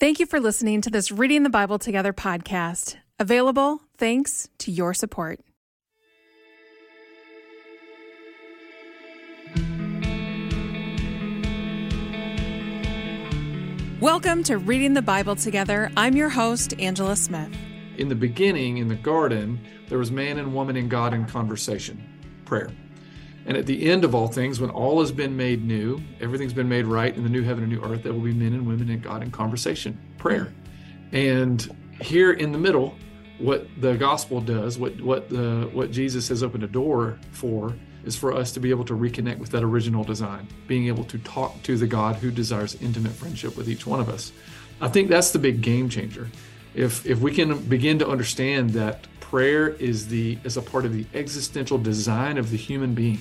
Thank you for listening to this Reading the Bible Together podcast, available thanks to your support. Welcome to Reading the Bible Together. I'm your host, Angela Smith. In the beginning, in the garden, there was man and woman and God in conversation, prayer. And at the end of all things, when all has been made new, everything's been made right in the new heaven and new earth, there will be men and women and God in conversation, prayer. And here in the middle, what the gospel does, what what the what Jesus has opened a door for is for us to be able to reconnect with that original design, being able to talk to the God who desires intimate friendship with each one of us. I think that's the big game changer. If if we can begin to understand that prayer is the is a part of the existential design of the human being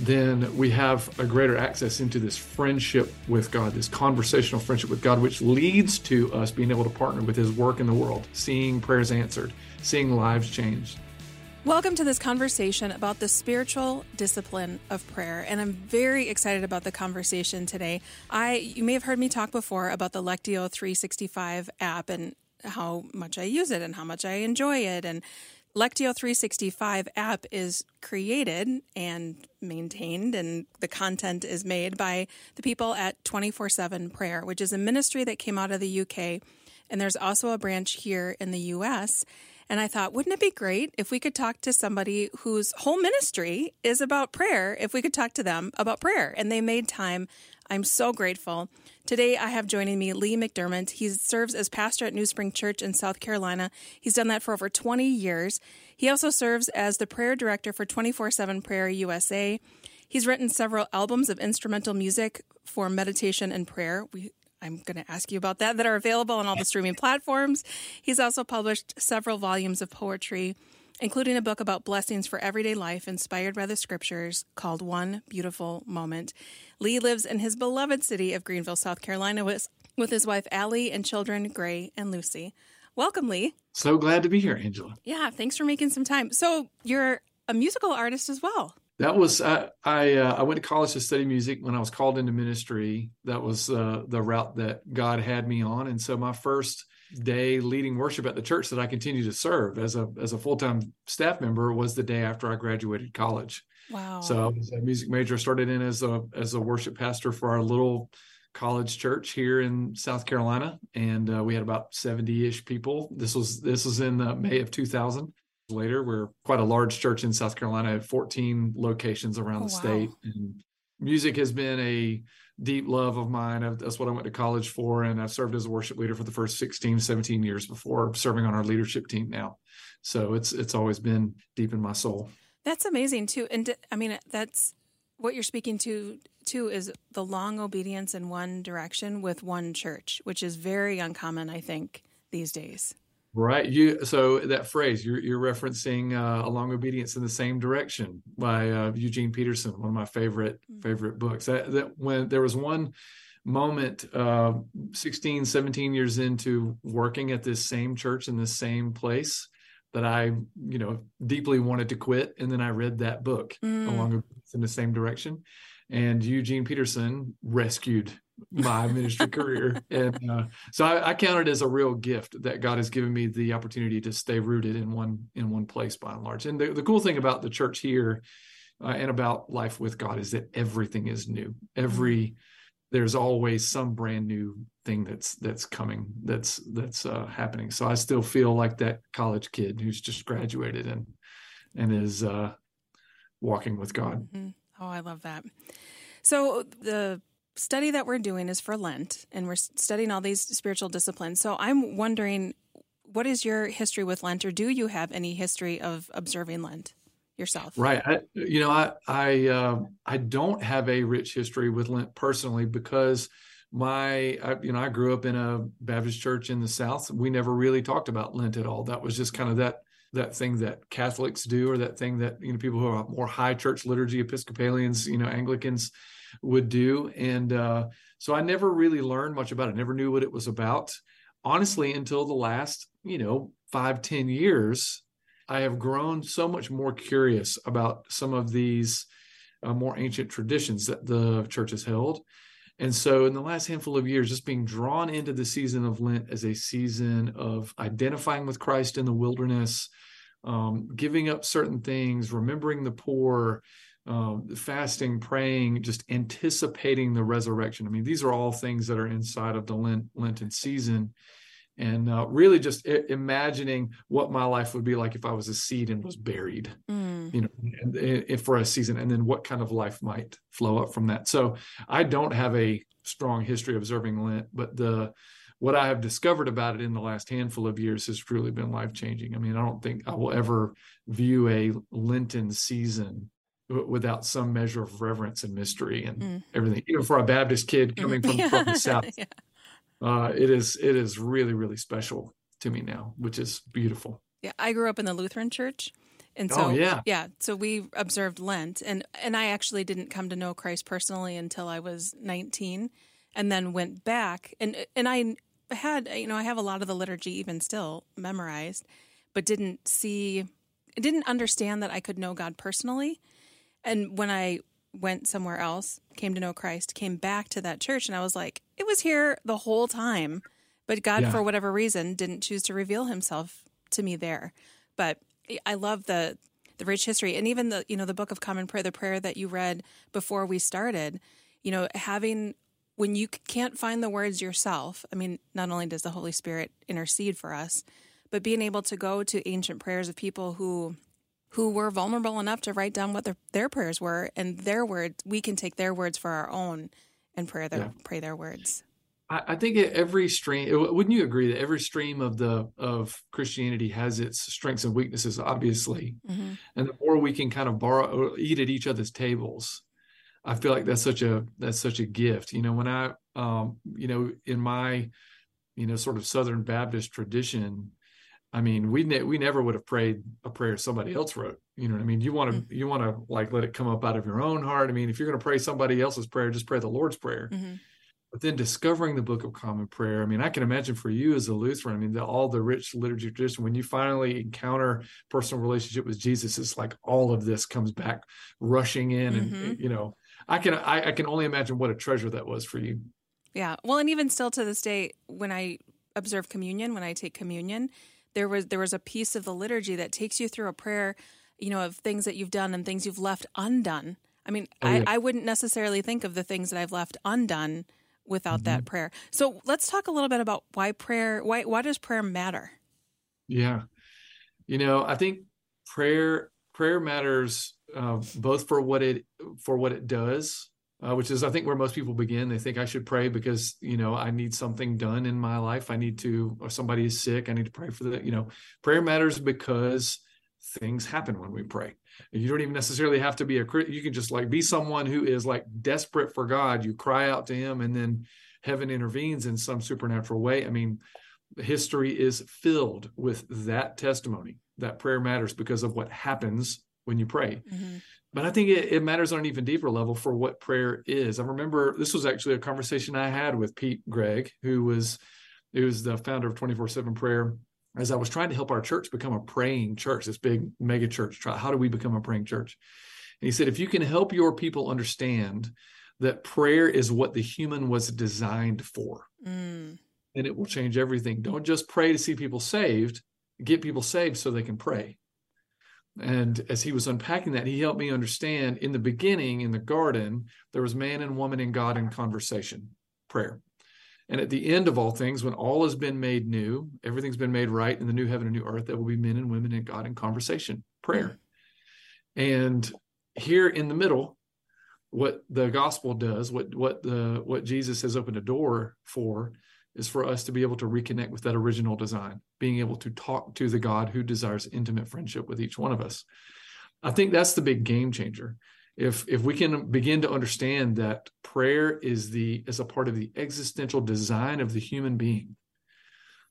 then we have a greater access into this friendship with God, this conversational friendship with God, which leads to us being able to partner with His work in the world, seeing prayers answered, seeing lives changed. Welcome to this conversation about the spiritual discipline of prayer, and I'm very excited about the conversation today. I you may have heard me talk before about the Lectio 365 app and how much I use it and how much I enjoy it and Lectio 365 app is created and maintained, and the content is made by the people at 24 7 Prayer, which is a ministry that came out of the UK. And there's also a branch here in the US. And I thought, wouldn't it be great if we could talk to somebody whose whole ministry is about prayer, if we could talk to them about prayer? And they made time. I'm so grateful. Today, I have joining me Lee McDerment. He serves as pastor at New Spring Church in South Carolina. He's done that for over 20 years. He also serves as the prayer director for 24 7 Prayer USA. He's written several albums of instrumental music for meditation and prayer. We, I'm going to ask you about that, that are available on all the streaming platforms. He's also published several volumes of poetry including a book about blessings for everyday life inspired by the scriptures called One Beautiful Moment. Lee lives in his beloved city of Greenville, South Carolina, with, with his wife Allie and children Gray and Lucy. Welcome, Lee. So glad to be here, Angela. Yeah, thanks for making some time. So, you're a musical artist as well. That was I. I, uh, I, went to college to study music. When I was called into ministry, that was uh, the route that God had me on. And so my first day leading worship at the church that I continue to serve as a as a full time staff member was the day after I graduated college. Wow! So I was a music major. Started in as a as a worship pastor for our little college church here in South Carolina, and uh, we had about seventy ish people. This was this was in uh, May of two thousand. Later, we're quite a large church in South Carolina. Had fourteen locations around oh, the wow. state, and music has been a deep love of mine. That's what I went to college for. And I've served as a worship leader for the first 16, 17 years before serving on our leadership team now. So it's it's always been deep in my soul. That's amazing too. And I mean, that's what you're speaking to too is the long obedience in one direction with one church, which is very uncommon, I think, these days. Right. You so that phrase you're you're referencing uh, a long obedience in the same direction by uh, Eugene Peterson, one of my favorite mm-hmm. favorite books. That, that when there was one moment uh, 16 17 years into working at this same church in this same place that I, you know, deeply wanted to quit. And then I read that book mm. along in the same direction. And Eugene Peterson rescued my ministry career. And uh, so I, I count it as a real gift that God has given me the opportunity to stay rooted in one in one place by and large. And the, the cool thing about the church here uh, and about life with God is that everything is new. Every there's always some brand new thing that's that's coming that's that's uh, happening. So I still feel like that college kid who's just graduated and and is uh, walking with God. Mm-hmm. Oh, I love that. So the study that we're doing is for Lent, and we're studying all these spiritual disciplines. So I'm wondering, what is your history with Lent, or do you have any history of observing Lent yourself? Right. I, you know, I I uh, I don't have a rich history with Lent personally because my I, you know I grew up in a Baptist church in the South. We never really talked about Lent at all. That was just kind of that that thing that Catholics do, or that thing that you know people who are more high church liturgy, Episcopalians, you know, Anglicans would do. And uh, so I never really learned much about it. Never knew what it was about. Honestly, until the last you know five ten years, I have grown so much more curious about some of these uh, more ancient traditions that the church has held. And so, in the last handful of years, just being drawn into the season of Lent as a season of identifying with Christ in the wilderness, um, giving up certain things, remembering the poor, um, fasting, praying, just anticipating the resurrection. I mean, these are all things that are inside of the Lent, Lenten season. And uh, really just I- imagining what my life would be like if I was a seed and was buried, mm. You know, and for a season, and then what kind of life might flow up from that. So I don't have a strong history of observing Lent, but the what I have discovered about it in the last handful of years has truly been life changing. I mean, I don't think I will ever view a Lenten season without some measure of reverence and mystery and mm. everything. Even for a Baptist kid mm. coming from, from the South, yeah. uh, it is it is really really special to me now, which is beautiful. Yeah, I grew up in the Lutheran Church, and oh, so oh, yeah, yeah. So we observed Lent, and and I actually didn't come to know Christ personally until I was nineteen, and then went back, and and I had you know I have a lot of the liturgy even still memorized, but didn't see, didn't understand that I could know God personally and when I went somewhere else, came to know Christ, came back to that church, and I was like, it was here the whole time. But God, yeah. for whatever reason, didn't choose to reveal himself to me there. But I love the the rich history and even the you know the book of common prayer the prayer that you read before we started you know having when you can't find the words yourself i mean not only does the holy spirit intercede for us but being able to go to ancient prayers of people who who were vulnerable enough to write down what their, their prayers were and their words we can take their words for our own and pray their yeah. pray their words I, I think every stream wouldn't you agree that every stream of the of christianity has its strengths and weaknesses obviously mm-hmm. and the more we can kind of borrow eat at each other's tables i feel like that's such a that's such a gift you know when i um you know in my you know sort of southern baptist tradition I mean, we ne- we never would have prayed a prayer somebody else wrote. You know what I mean? You want to mm-hmm. you want to like let it come up out of your own heart. I mean, if you're going to pray somebody else's prayer, just pray the Lord's prayer. Mm-hmm. But then discovering the Book of Common Prayer, I mean, I can imagine for you as a Lutheran, I mean, the, all the rich liturgy tradition, when you finally encounter personal relationship with Jesus, it's like all of this comes back rushing in, mm-hmm. and you know, I can I, I can only imagine what a treasure that was for you. Yeah, well, and even still to this day, when I observe communion, when I take communion, there was there was a piece of the liturgy that takes you through a prayer, you know, of things that you've done and things you've left undone. I mean, oh, yeah. I, I wouldn't necessarily think of the things that I've left undone without mm-hmm. that prayer. So let's talk a little bit about why prayer why why does prayer matter? Yeah. You know, I think prayer prayer matters uh, both for what it for what it does uh, which is I think where most people begin. They think I should pray because you know I need something done in my life. I need to, or somebody is sick. I need to pray for that. You know, prayer matters because things happen when we pray. You don't even necessarily have to be a. You can just like be someone who is like desperate for God. You cry out to Him, and then heaven intervenes in some supernatural way. I mean, history is filled with that testimony that prayer matters because of what happens when you pray. Mm-hmm but I think it, it, matters on an even deeper level for what prayer is. I remember this was actually a conversation I had with Pete Greig, who was who was the founder of 24/7 Prayer. As I was trying to help our church become a praying church, this big mega church, try how do we become a praying church? And he said, if you can help your people understand that prayer is what the human was designed for, mm. then it will change everything. Don't just pray to see people saved, get people saved so they can pray. And as he was unpacking that, he helped me understand in the beginning, in the garden, there was man and woman and God in conversation, prayer. And at the end of all things, when all has been made new, everything's been made right in the new heaven and new earth, there will be men and women and God in conversation, prayer. And here in the middle, what the gospel does, what what the what Jesus has opened a door for is for us to be able to reconnect with that original design, being able to talk to the God who desires intimate friendship with each one of us. I think that's the big game changer. If if we can begin to understand that prayer is the is a part of the existential design of the human being,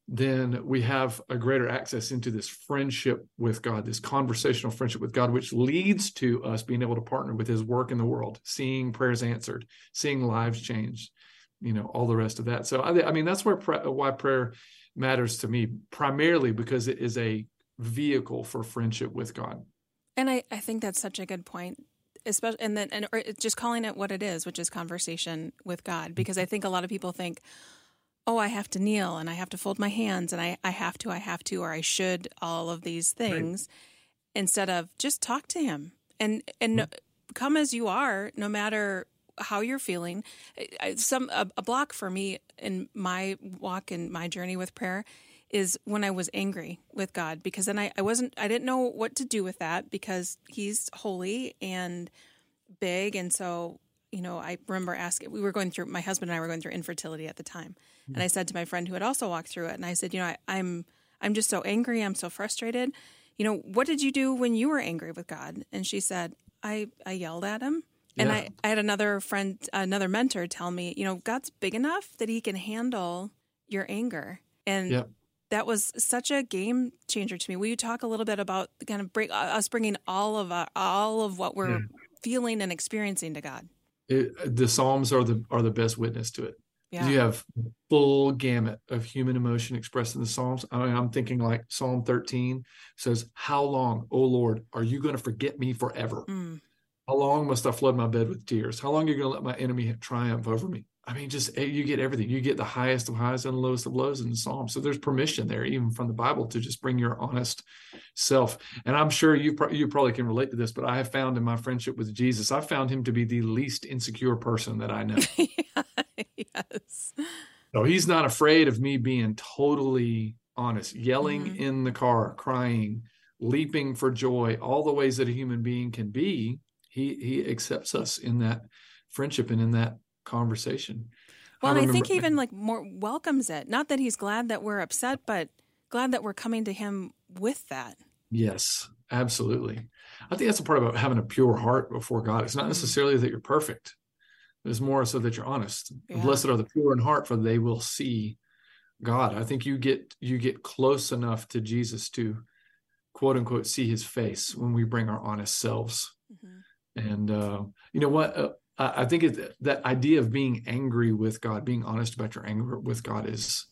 then we have a greater access into this friendship with God, this conversational friendship with God, which leads to us being able to partner with His work in the world, seeing prayers answered, seeing lives changed, you know all the rest of that. So i, I mean that's where why prayer matters to me primarily because it is a vehicle for friendship with god. And I, I think that's such a good point especially and then and or just calling it what it is, which is conversation with God. Because I think a lot of people think, oh, I have to kneel and I have to fold my hands and I, I have to, I have to, or I should, all of these things, right. instead of just talk to Him and and mm-hmm. come as you are, no matter how you're feeling. Some a, a block for me in my walk and my journey with prayer is when I was angry with God because then I, I wasn't I didn't know what to do with that because he's holy and big. And so you know I remember asking we were going through my husband and I were going through infertility at the time. Mm-hmm. and I said to my friend who had also walked through it and I said you know I, I'm I'm just so angry. I'm so frustrated. You know what did you do when you were angry with God? And she said I I yelled at him. And I, I had another friend another mentor tell me you know God's big enough that he can handle your anger. And yep that was such a game changer to me. Will you talk a little bit about kind of bring, uh, us bringing all of uh, all of what we're yeah. feeling and experiencing to God? It, the Psalms are the are the best witness to it. Yeah. You have full gamut of human emotion expressed in the Psalms. I mean, I'm thinking like Psalm 13 says, "How long, O Lord, are you going to forget me forever? Mm. How long must I flood my bed with tears? How long are you going to let my enemy triumph over me?" I mean, just eh, you get everything. You get the highest of highs and the lowest of lows in the psalm. So there's permission there, even from the Bible, to just bring your honest self. And I'm sure you pro- you probably can relate to this, but I have found in my friendship with Jesus, I found him to be the least insecure person that I know. yes. So he's not afraid of me being totally honest, yelling mm-hmm. in the car, crying, leaping for joy, all the ways that a human being can be. He he accepts us in that friendship and in that conversation. Well, I, I think he even like more welcomes it. Not that he's glad that we're upset, but glad that we're coming to him with that. Yes, absolutely. I think that's the part about having a pure heart before God. It's not mm. necessarily that you're perfect. It's more so that you're honest. Yeah. Blessed are the pure in heart, for they will see God. I think you get you get close enough to Jesus to quote unquote see his face when we bring our honest selves. Mm-hmm. And uh, you know what? Uh, I think it, that idea of being angry with God, being honest about your anger with God is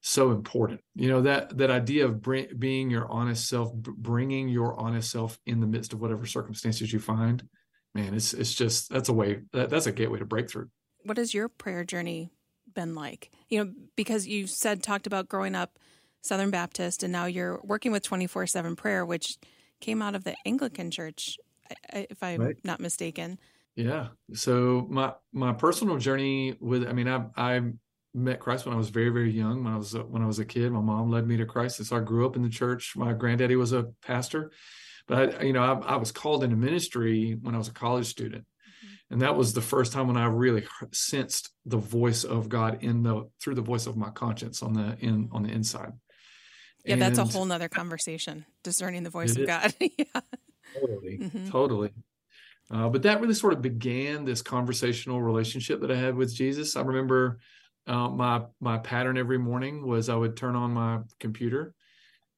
so important. You know that that idea of bring, being your honest self, bringing your honest self in the midst of whatever circumstances you find. Man, it's it's just that's a way that, that's a gateway to breakthrough. What has your prayer journey been like? You know, because you said talked about growing up Southern Baptist, and now you're working with twenty four seven prayer, which came out of the Anglican Church, if I'm right. not mistaken. Yeah. So my my personal journey with I mean I I met Christ when I was very very young when I was when I was a kid. My mom led me to Christ and so I grew up in the church. My granddaddy was a pastor. But I, you know I, I was called into ministry when I was a college student. Mm-hmm. and that was the first time when I really sensed the voice of God in the through the voice of my conscience on the in on the inside. Yeah and that's a whole nother conversation discerning the voice of God. Yeah. Totally. Mm-hmm. totally uh, but that really sort of began this conversational relationship that I had with Jesus. I remember uh, my my pattern every morning was I would turn on my computer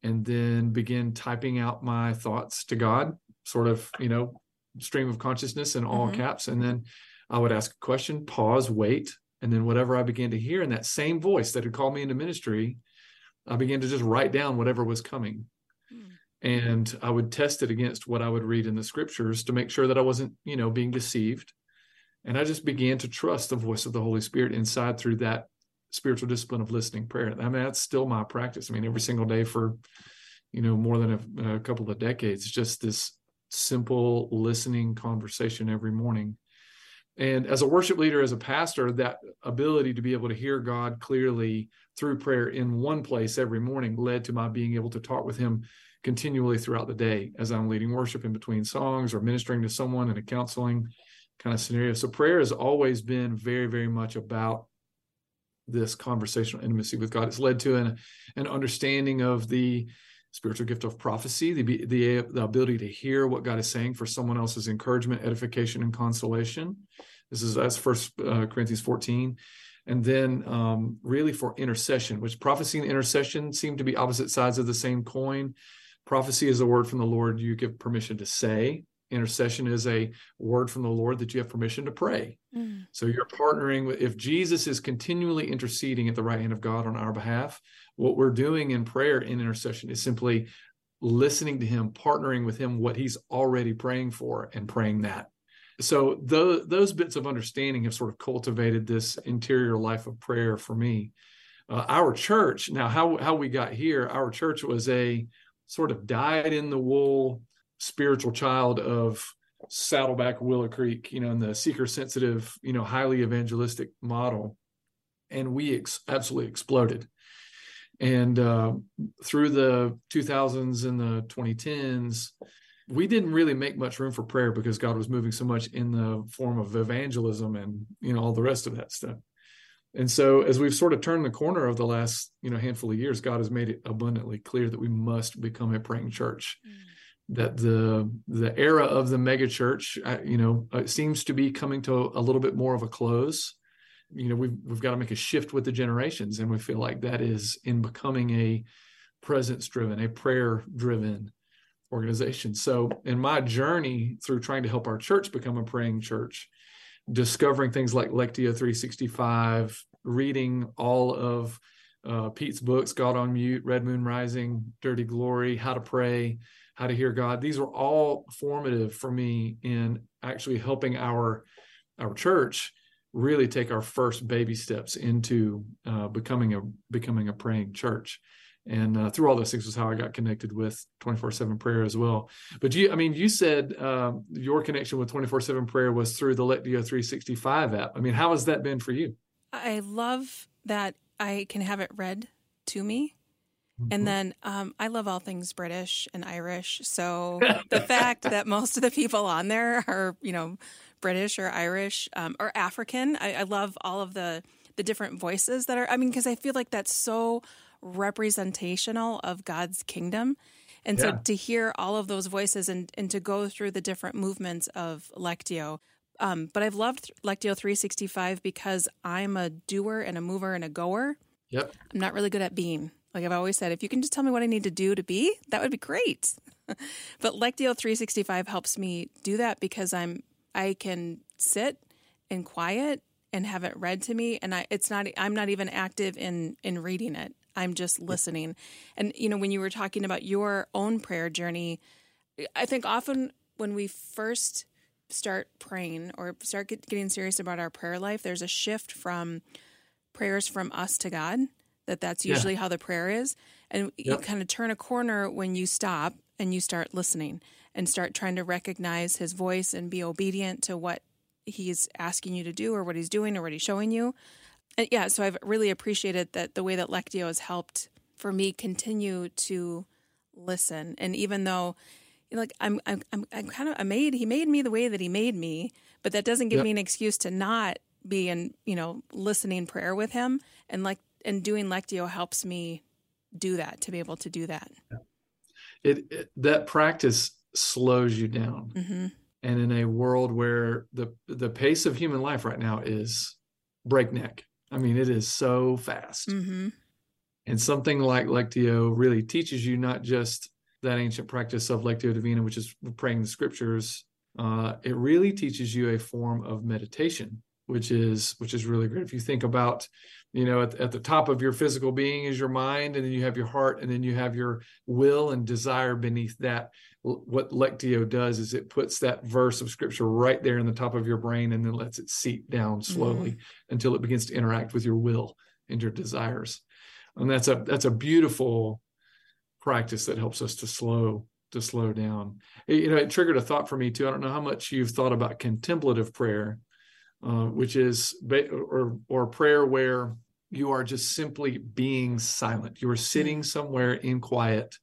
and then begin typing out my thoughts to God, sort of you know stream of consciousness in all mm-hmm. caps, and then I would ask a question, pause, wait, and then whatever I began to hear in that same voice that had called me into ministry, I began to just write down whatever was coming and I would test it against what I would read in the scriptures to make sure that I wasn't, you know, being deceived. And I just began to trust the voice of the Holy Spirit inside through that spiritual discipline of listening prayer. I mean, that's still my practice. I mean, every single day for, you know, more than a, a couple of decades, just this simple listening conversation every morning. And as a worship leader, as a pastor, that ability to be able to hear God clearly through prayer in one place every morning led to my being able to talk with Him continually throughout the day as I'm leading worship in between songs or ministering to someone in a counseling kind of scenario. So prayer has always been very, very much about this conversational intimacy with God. It's led to an, an understanding of the spiritual gift of prophecy, the, the, the ability to hear what God is saying for someone else's encouragement, edification, and consolation. This is that's First uh, Corinthians 14 and then um, really for intercession, which prophecy and intercession seem to be opposite sides of the same coin. Prophecy is a word from the Lord you give permission to say. Intercession is a word from the Lord that you have permission to pray. Mm. So you're partnering with, if Jesus is continually interceding at the right hand of God on our behalf, what we're doing in prayer in intercession is simply listening to him, partnering with him what he's already praying for and praying that. so those those bits of understanding have sort of cultivated this interior life of prayer for me. Uh, our church now how how we got here. Our church was a sort of dyed in the wool spiritual child of Saddleback Willow Creek, you know, in the seeker sensitive, you know, highly evangelistic model, and we ex- absolutely exploded. And uh, through the 2000s and the 2010s, we didn't really make much room for prayer because God was moving so much in the form of evangelism and you know all the rest of that stuff. And so as we've sort of turned the corner of the last you know handful of years, God has made it abundantly clear that we must become a praying church. Mm. That the the era of the megachurch, uh, you know, uh, seems to be coming to a little bit more of a close. You know, we've we've got to make a shift with the generations, and we feel like that is in becoming a presence driven, a prayer driven organization. So, in my journey through trying to help our church become a praying church, discovering things like Lectio 365, reading all of uh, Pete's books, God on Mute, Red Moon Rising, Dirty Glory, How to Pray, How to Hear God. These were all formative for me in actually helping our our church really take our first baby steps into uh, becoming a becoming a praying church and uh, through all those things was how I got connected with 24 7 prayer as well. But you, I mean, you said uh, your connection with 24 7 prayer was through the Lectio 365 app. I mean, how has that been for you? I love that I can have it read to me. Mm-hmm. And then um, I love all things British and Irish. So the fact that most of the people on there are, you know, British or Irish um, or African, I, I love all of the the different voices that are. I mean, because I feel like that's so representational of God's kingdom. And yeah. so to hear all of those voices and, and to go through the different movements of Lectio. Um, but I've loved Lectio 365 because I'm a doer and a mover and a goer. Yep. I'm not really good at being. Like I've always said, if you can just tell me what I need to do to be, that would be great. but Lectio 365 helps me do that because I'm I can sit in quiet and have it read to me and I it's not I'm not even active in in reading it. I'm just listening. And, you know, when you were talking about your own prayer journey, I think often when we first start praying or start get, getting serious about our prayer life, there's a shift from prayers from us to God. That that's usually yeah. how the prayer is, and yep. you kind of turn a corner when you stop and you start listening and start trying to recognize His voice and be obedient to what He's asking you to do or what He's doing or what He's showing you yeah, so I've really appreciated that the way that Lectio has helped for me continue to listen. And even though, you know, like I'm, I'm, I'm, I'm kind of, I made, he made me the way that he made me, but that doesn't give yep. me an excuse to not be in, you know, listening prayer with him. And like, and doing Lectio helps me do that, to be able to do that. It, it that practice slows you down. Mm-hmm. And in a world where the the pace of human life right now is breakneck, I mean, it is so fast. Mm-hmm. And something like Lectio really teaches you not just that ancient practice of Lectio Divina, which is praying the scriptures. Uh, it really teaches you a form of meditation, which is which is really great. If you think about, you know, at, at the top of your physical being is your mind, and then you have your heart, and then you have your will and desire beneath that what Lectio does is it puts that verse of scripture right there in the top of your brain and then lets it seep down slowly mm-hmm. until it begins to interact with your will and your desires. And that's a that's a beautiful practice that helps us to slow to slow down. It, you know, it triggered a thought for me too. I don't know how much you've thought about contemplative prayer, uh, which is or or prayer where you are just simply being silent. You are sitting mm. somewhere in quiet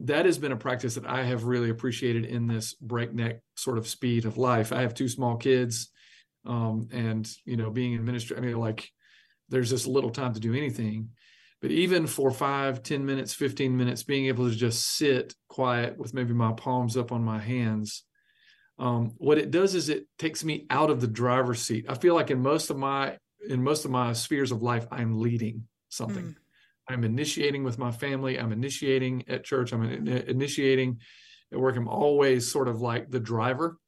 that has been a practice that I have really appreciated in this breakneck sort of speed of life. I have two small kids, um, and you know, being in ministry, I mean, like there's just little time to do anything. But even for five, ten minutes, 15 minutes, being able to just sit quiet with maybe my palms up on my hands, um, what it does is it takes me out of the driver's seat. I feel like in most of my in most of my spheres of life, I'm leading something. Mm. I'm initiating with my family. I'm initiating at church. I'm initiating at work. I'm always sort of like the driver.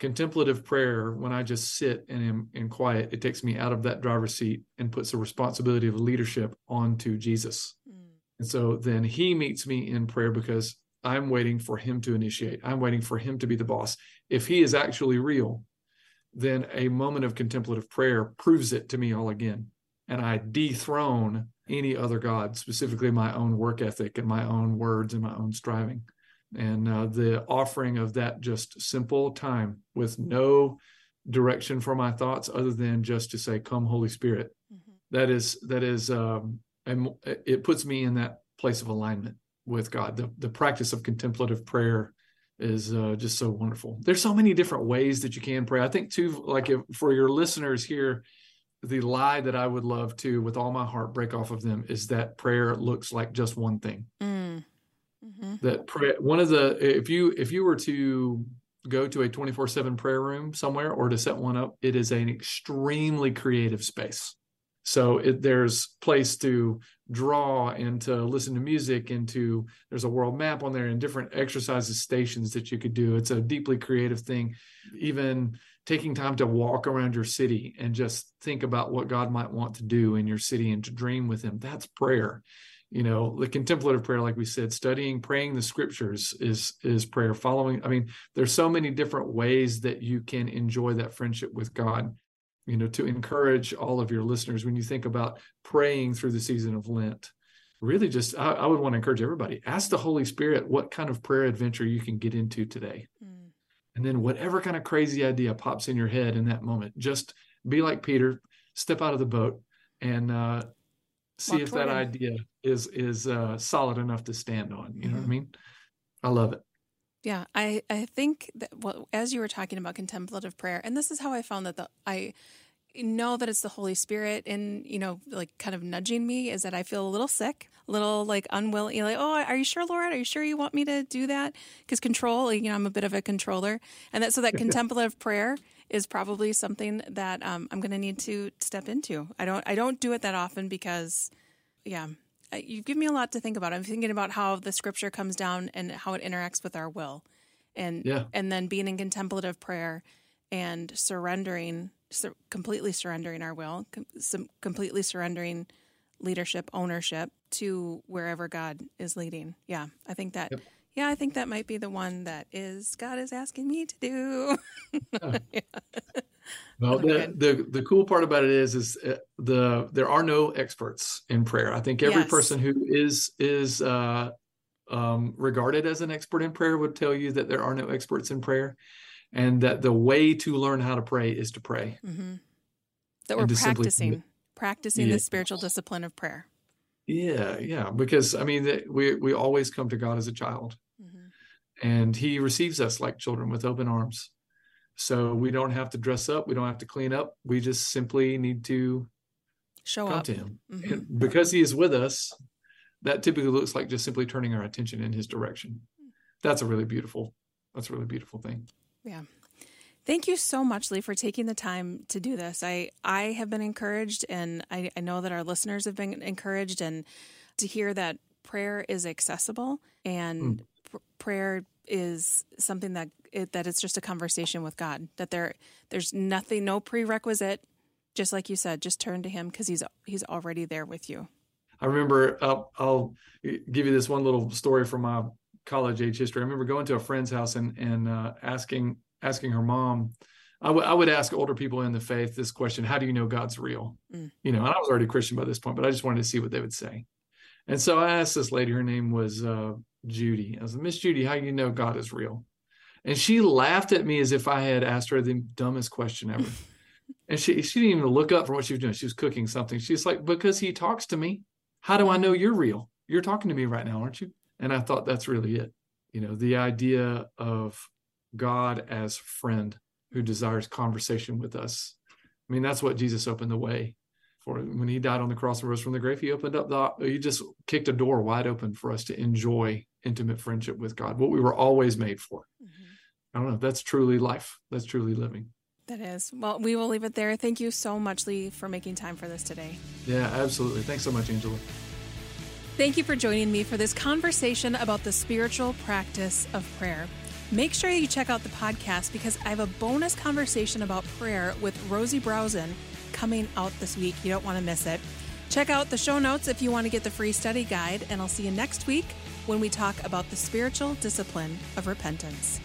Contemplative prayer, when I just sit and am in quiet, it takes me out of that driver's seat and puts the responsibility of leadership onto Jesus. Mm. And so then he meets me in prayer because I'm waiting for him to initiate. I'm waiting for him to be the boss. If he is actually real, then a moment of contemplative prayer proves it to me all again. And I dethrone any other God, specifically my own work ethic and my own words and my own striving. And uh, the offering of that just simple time with no direction for my thoughts other than just to say, Come, Holy Spirit. Mm-hmm. That is, that is, um, and it puts me in that place of alignment with God. The, the practice of contemplative prayer is uh, just so wonderful. There's so many different ways that you can pray. I think too, like if, for your listeners here, the lie that I would love to, with all my heart, break off of them is that prayer looks like just one thing. Mm. Mm-hmm. That prayer, one of the, if you if you were to go to a 24 7 prayer room somewhere or to set one up, it is an extremely creative space. So it, there's place to draw and to listen to music and to there's a world map on there and different exercises stations that you could do. It's a deeply creative thing. Even taking time to walk around your city and just think about what God might want to do in your city and to dream with him. That's prayer. You know, the contemplative prayer, like we said, studying, praying the scriptures is is prayer. Following, I mean, there's so many different ways that you can enjoy that friendship with God you know, to encourage all of your listeners when you think about praying through the season of Lent. Really, just I, I would want to encourage everybody ask the Holy Spirit what kind of prayer adventure you can get into today. Mm. And then, whatever kind of crazy idea pops in your head in that moment, just be like Peter, step out of the boat and uh, see Walk if that him. idea is is uh, solid enough to stand on. You know what I mm-hmm. mean? I love it. Yeah, I, I think that well, as you were talking about contemplative prayer, and this is how I found that the I know that it's the Holy Spirit and you know like kind of nudging me is that I feel a little sick, a little like unwilling, like oh, are you sure, Lord? Are you sure you want me to do that? Because control, you know, I'm a bit of a controller, and that so that contemplative prayer is probably something that um, I'm going to need to step into. I don't I don't do it that often because, yeah, uh, you give me a lot to think about. I'm thinking about how the scripture comes down and how it interacts with our will, and yeah. and then being in contemplative prayer and surrendering, sur- completely surrendering our will, com- completely surrendering leadership, ownership to wherever God is leading. Yeah, I think that. Yep. Yeah, I think that might be the one that is God is asking me to do. yeah. Well, the, the, the cool part about it is is uh, the there are no experts in prayer. I think every yes. person who is is uh, um, regarded as an expert in prayer would tell you that there are no experts in prayer, and that the way to learn how to pray is to pray. Mm-hmm. That we're practicing simply, practicing yeah. the spiritual discipline of prayer. Yeah, yeah, because I mean, we we always come to God as a child. And He receives us like children with open arms. So we don't have to dress up, we don't have to clean up. We just simply need to show come up to him. Mm-hmm. because he is with us, that typically looks like just simply turning our attention in his direction. That's a really beautiful, that's a really beautiful thing. Yeah. Thank you so much, Lee, for taking the time to do this. I, I have been encouraged, and I, I know that our listeners have been encouraged, and to hear that prayer is accessible and mm. pr- prayer is something that it, that it's just a conversation with God. That there there's nothing, no prerequisite. Just like you said, just turn to Him because He's He's already there with you. I remember I'll, I'll, give you this one little story from my college age history. I remember going to a friend's house and and uh, asking asking her mom. I, w- I would ask older people in the faith this question: How do you know God's real? Mm. You know, and I was already Christian by this point, but I just wanted to see what they would say. And so I asked this lady. Her name was uh, Judy. I was like, Miss Judy, how do you know God is real? And she laughed at me as if I had asked her the dumbest question ever. and she she didn't even look up from what she was doing. She was cooking something. She's like, because he talks to me. How do I know you're real? You're talking to me right now, aren't you? And I thought that's really it. You know, the idea of God as friend who desires conversation with us. I mean, that's what Jesus opened the way for when he died on the cross and rose from the grave. He opened up the he just kicked a door wide open for us to enjoy intimate friendship with God, what we were always made for. Mm-hmm. I don't know. That's truly life. That's truly living. That is. Well, we will leave it there. Thank you so much, Lee, for making time for this today. Yeah, absolutely. Thanks so much, Angela. Thank you for joining me for this conversation about the spiritual practice of prayer. Make sure you check out the podcast because I have a bonus conversation about prayer with Rosie Browson coming out this week. You don't want to miss it. Check out the show notes if you want to get the free study guide, and I'll see you next week when we talk about the spiritual discipline of repentance.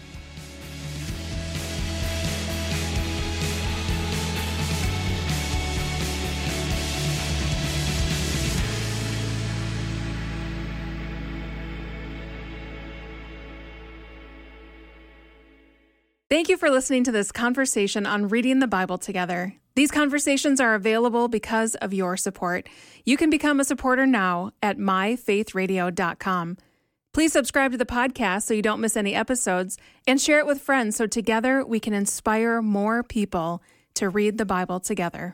Thank you for listening to this conversation on reading the Bible together. These conversations are available because of your support. You can become a supporter now at myfaithradio.com. Please subscribe to the podcast so you don't miss any episodes and share it with friends so together we can inspire more people to read the Bible together.